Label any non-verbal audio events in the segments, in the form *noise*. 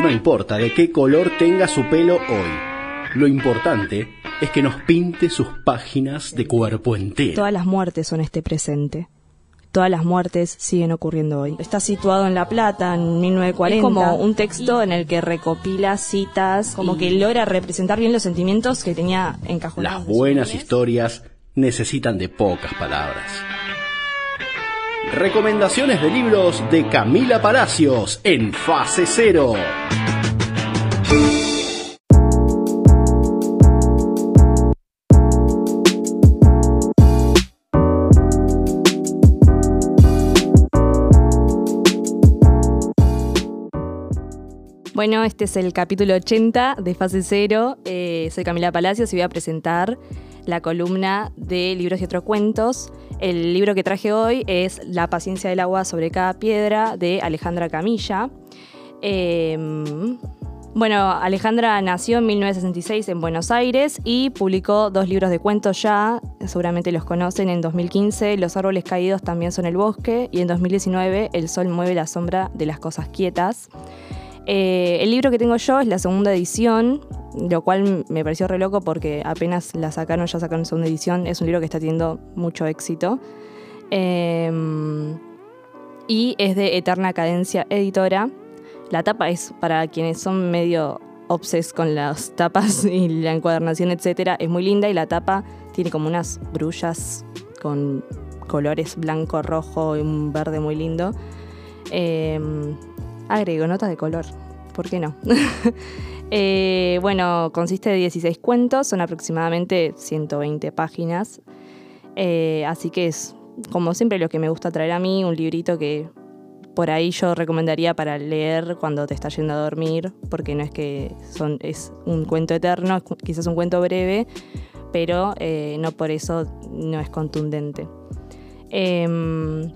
No importa de qué color tenga su pelo hoy. Lo importante es que nos pinte sus páginas de cuerpo entero. Todas las muertes son este presente. Todas las muertes siguen ocurriendo hoy. Está situado en La Plata en 1940. Es como un texto en el que recopila citas, como que logra representar bien los sentimientos que tenía encajonados. Las buenas historias necesitan de pocas palabras. Recomendaciones de libros de Camila Palacios en fase cero. Bueno, este es el capítulo 80 de Fase Cero. Eh, soy Camila Palacios y voy a presentar la columna de libros y otros cuentos. El libro que traje hoy es La paciencia del agua sobre cada piedra de Alejandra Camilla. Em, bueno, Alejandra nació en 1966 en Buenos Aires y publicó dos libros de cuentos ya, seguramente los conocen, en 2015 Los árboles caídos también son el bosque y en 2019 El sol mueve la sombra de las cosas quietas. Eh, el libro que tengo yo es la segunda edición, lo cual me pareció re loco porque apenas la sacaron, ya sacaron segunda edición. Es un libro que está teniendo mucho éxito. Em, y es de Eterna Cadencia Editora. La tapa es para quienes son medio obses con las tapas *laughs* y la encuadernación, etc. Es muy linda y la tapa tiene como unas brullas con colores blanco, rojo y un verde muy lindo. Em, agrego notas de color, ¿por qué no? *laughs* Eh, bueno, consiste de 16 cuentos, son aproximadamente 120 páginas, eh, así que es como siempre lo que me gusta traer a mí, un librito que por ahí yo recomendaría para leer cuando te estás yendo a dormir, porque no es que es un cuento eterno, quizás un cuento breve, pero eh, no por eso no es contundente. Em,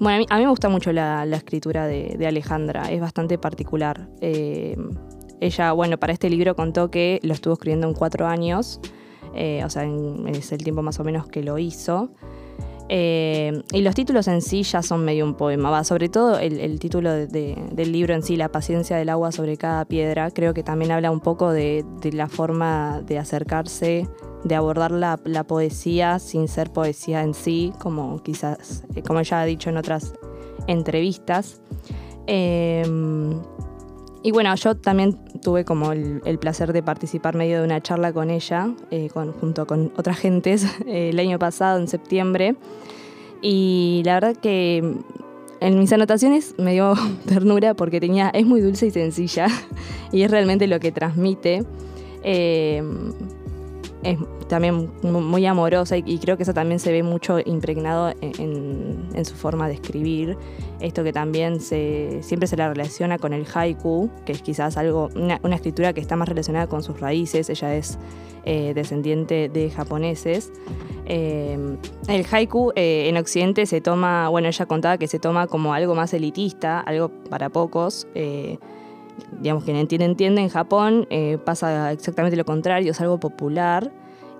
bueno, a mí, me gusta mucho la, escritura de, Alejandra, es bastante particular. Eh, ella, bueno, para este libro contó que lo estuvo escribiendo en cuatro años, eh, o sea, es el tiempo más o menos que lo hizo. Eh, y los títulos en sí ya son medio un poema, sobre todo el, título del libro en sí, La paciencia del agua sobre cada piedra, creo que también habla un poco de, la forma de acercarse, de abordar la, poesía sin ser poesía en sí, como quizás, eh, como ya ha dicho en otras entrevistas. Eh, y bueno, yo también tuve como el, placer de participar medio de una charla con ella, eh, junto con otras gentes, *laughs* el año pasado, en septiembre. Y la verdad que en mis anotaciones me dio *laughs* ternura porque tenía, es muy dulce y sencilla *laughs* y es realmente lo que transmite. Eh, es también muy amorosa y, creo que eso también se ve mucho impregnado en, su forma de escribir. Esto que también se, siempre se la relaciona con el haiku, que es quizás algo, una, escritura que está más relacionada con sus raíces. Ella es eh, descendiente de japoneses. Eh, el haiku eh, en Occidente se toma, bueno, ella contaba que se toma como algo más elitista, algo para pocos digamos, quien entiende, entiende, en Japón pasa exactamente lo contrario, es algo popular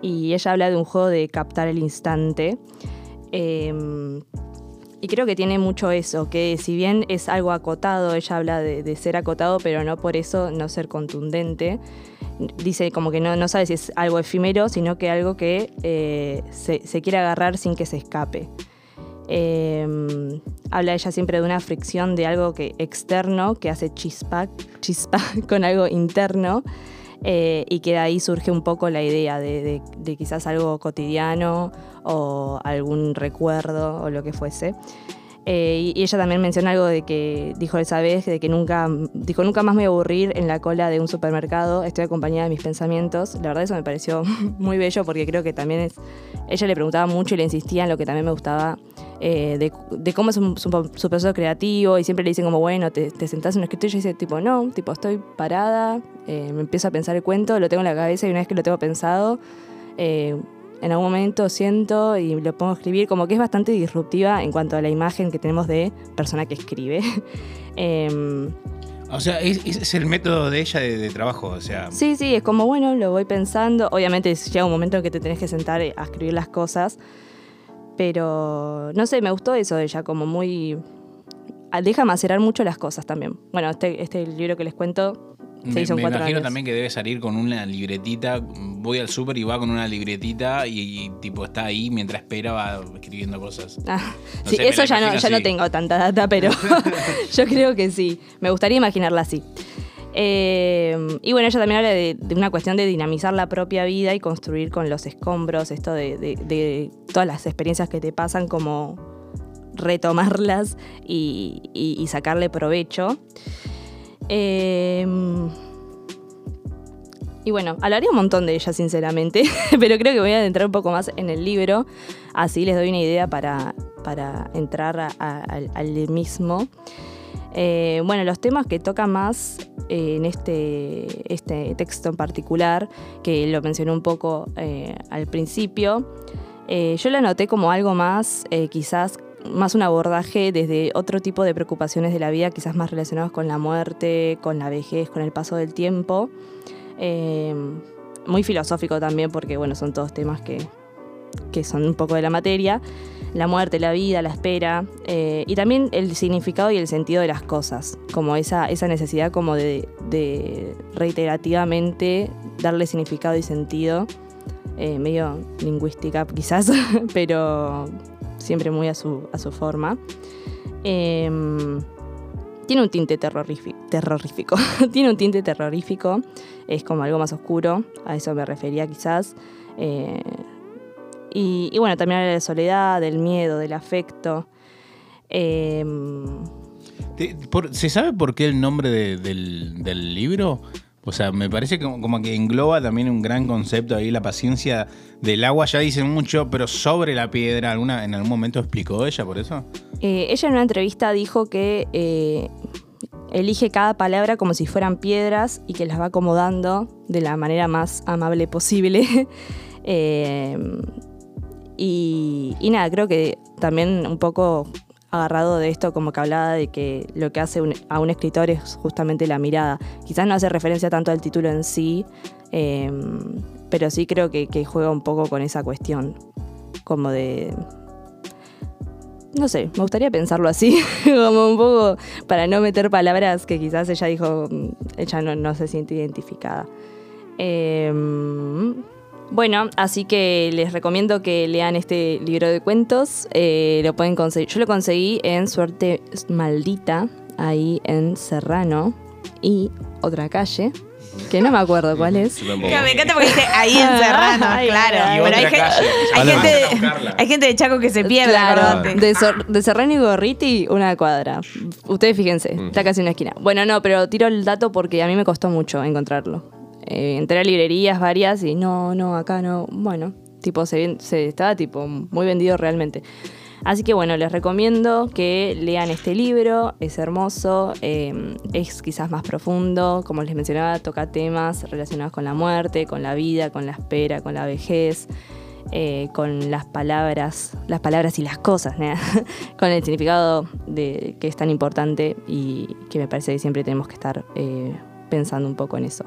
y ella habla de un juego de captar el instante. Em, y creo que tiene mucho eso, que si bien es algo acotado, ella habla de, ser acotado, pero no por eso no ser contundente. Dice como que no, no sabe si es algo efímero, sino que algo que eh, se, quiere agarrar sin que se escape. Em, habla ella siempre de una fricción de algo que externo que hace chispa, chispa *laughs* con algo interno. Eh, y que de ahí surge un poco la idea de, quizás algo cotidiano o algún recuerdo o lo que fuese. Eh, y, ella también menciona algo de que dijo esa vez, de que nunca, dijo, nunca más me voy a aburrir en la cola de un supermercado, estoy acompañada de mis pensamientos. La verdad eso me pareció *laughs* muy bello porque creo que también es, ella le preguntaba mucho y le insistía en lo que también me gustaba eh, de, cómo es su, proceso creativo y siempre le dicen como, bueno, te, te sentás en un escritorio y dice tipo, no, tipo, estoy parada, eh, me empiezo a pensar el cuento, lo tengo en la cabeza y una vez que lo tengo pensado, eh, en algún momento siento y lo pongo a escribir, como que es bastante disruptiva en cuanto a la imagen que tenemos de persona que escribe. *laughs* Em, o sea, es, el método de ella de, trabajo, o sea. Sí, sí, es como, bueno, lo voy pensando. Obviamente llega un momento en que te tenés que sentar a escribir las cosas. Pero, no sé, me gustó eso de ella, como muy... deja macerar mucho las cosas también. Bueno, este, este libro que les cuento se Me, hizo en me cuatro imagino años. también que debe salir con una libretita. Voy al súper y va con una libretita y, y, tipo está ahí mientras espera va escribiendo cosas. *laughs* Ah, No sí, sé, eso ya no, ya no tengo tanta data, pero *laughs* *laughs* yo creo que sí. Me gustaría imaginarla así. Eh, y bueno, ella también habla de, una cuestión de dinamizar la propia vida y construir con los escombros, esto de, todas las experiencias que te pasan, como retomarlas y, sacarle provecho. Eh, y bueno, hablaría un montón de ella, sinceramente, *laughs* pero creo que voy a adentrar un poco más en el libro, así les doy una idea para, para entrar al mismo. Eh, bueno, los temas que toca más eh, en este, este texto en particular, que lo mencioné un poco eh, al principio, eh, yo lo anoté como algo más, eh, quizás más un abordaje desde otro tipo de preocupaciones de la vida, quizás más relacionados con la muerte, con la vejez, con el paso del tiempo. Eh, muy filosófico también, porque bueno, son todos temas que, que son un poco de la materia. La muerte, la vida, la espera, eh, y también el significado y el sentido de las cosas, como esa, esa necesidad como de, reiterativamente darle significado y sentido, eh, medio lingüística quizás, *laughs* pero siempre muy a su, a su forma. Em, tiene un tinte terrorífico, terrorífico. *laughs* tiene un tinte terrorífico, es como algo más oscuro, a eso me refería quizás. Eh, y, y bueno, también habla de la soledad, del miedo, del afecto. Em, ¿Se sabe por qué el nombre de- del, del libro? O sea, me parece como, como que engloba también un gran concepto ahí, la paciencia del agua. Ya dicen mucho, pero sobre la piedra, ¿alguna, ¿en algún momento explicó ella por eso? eh, ella en una entrevista dijo que eh, elige cada palabra como si fueran piedras y que las va acomodando de la manera más amable posible. *laughs* Em, y, nada, creo que también un poco agarrado de esto, como que hablaba de que lo que hace a un escritor es justamente la mirada. Quizás no hace referencia tanto al título en sí, eh, pero sí creo que, juega un poco con esa cuestión, como de... No sé, me gustaría pensarlo así, *laughs* como un poco para no meter palabras que quizás ella dijo, mm, ella no, se siente identificada. Eh, bueno, así que les recomiendo que lean este libro de cuentos. Eh, lo pueden conseguir. Yo lo conseguí en Suerte Maldita, ahí en Serrano y otra calle, que no me acuerdo *laughs* cuál es. Claro, me encanta porque dice ahí en *laughs* Serrano, claro. Pero hay, calle. gente de, hay gente de Chaco que se pierde, Claro, acordate. de, Sor- de Serrano y Gorriti, una cuadra. Ustedes fíjense, está casi en una esquina. Bueno, no, pero tiro el dato porque a mí me costó mucho encontrarlo. Eh, entré a librerías varias y no, no, acá no. Bueno, tipo, se, se estaba tipo muy vendido realmente. Así que bueno, les recomiendo que lean este libro, es hermoso, eh, es quizás más profundo, como les mencionaba, toca temas relacionados con la muerte, con la vida, con la espera, con la vejez, eh, con las palabras, las palabras y las cosas, *laughs* con el significado de, que es tan importante y que me parece que siempre tenemos que estar eh, pensando un poco en eso.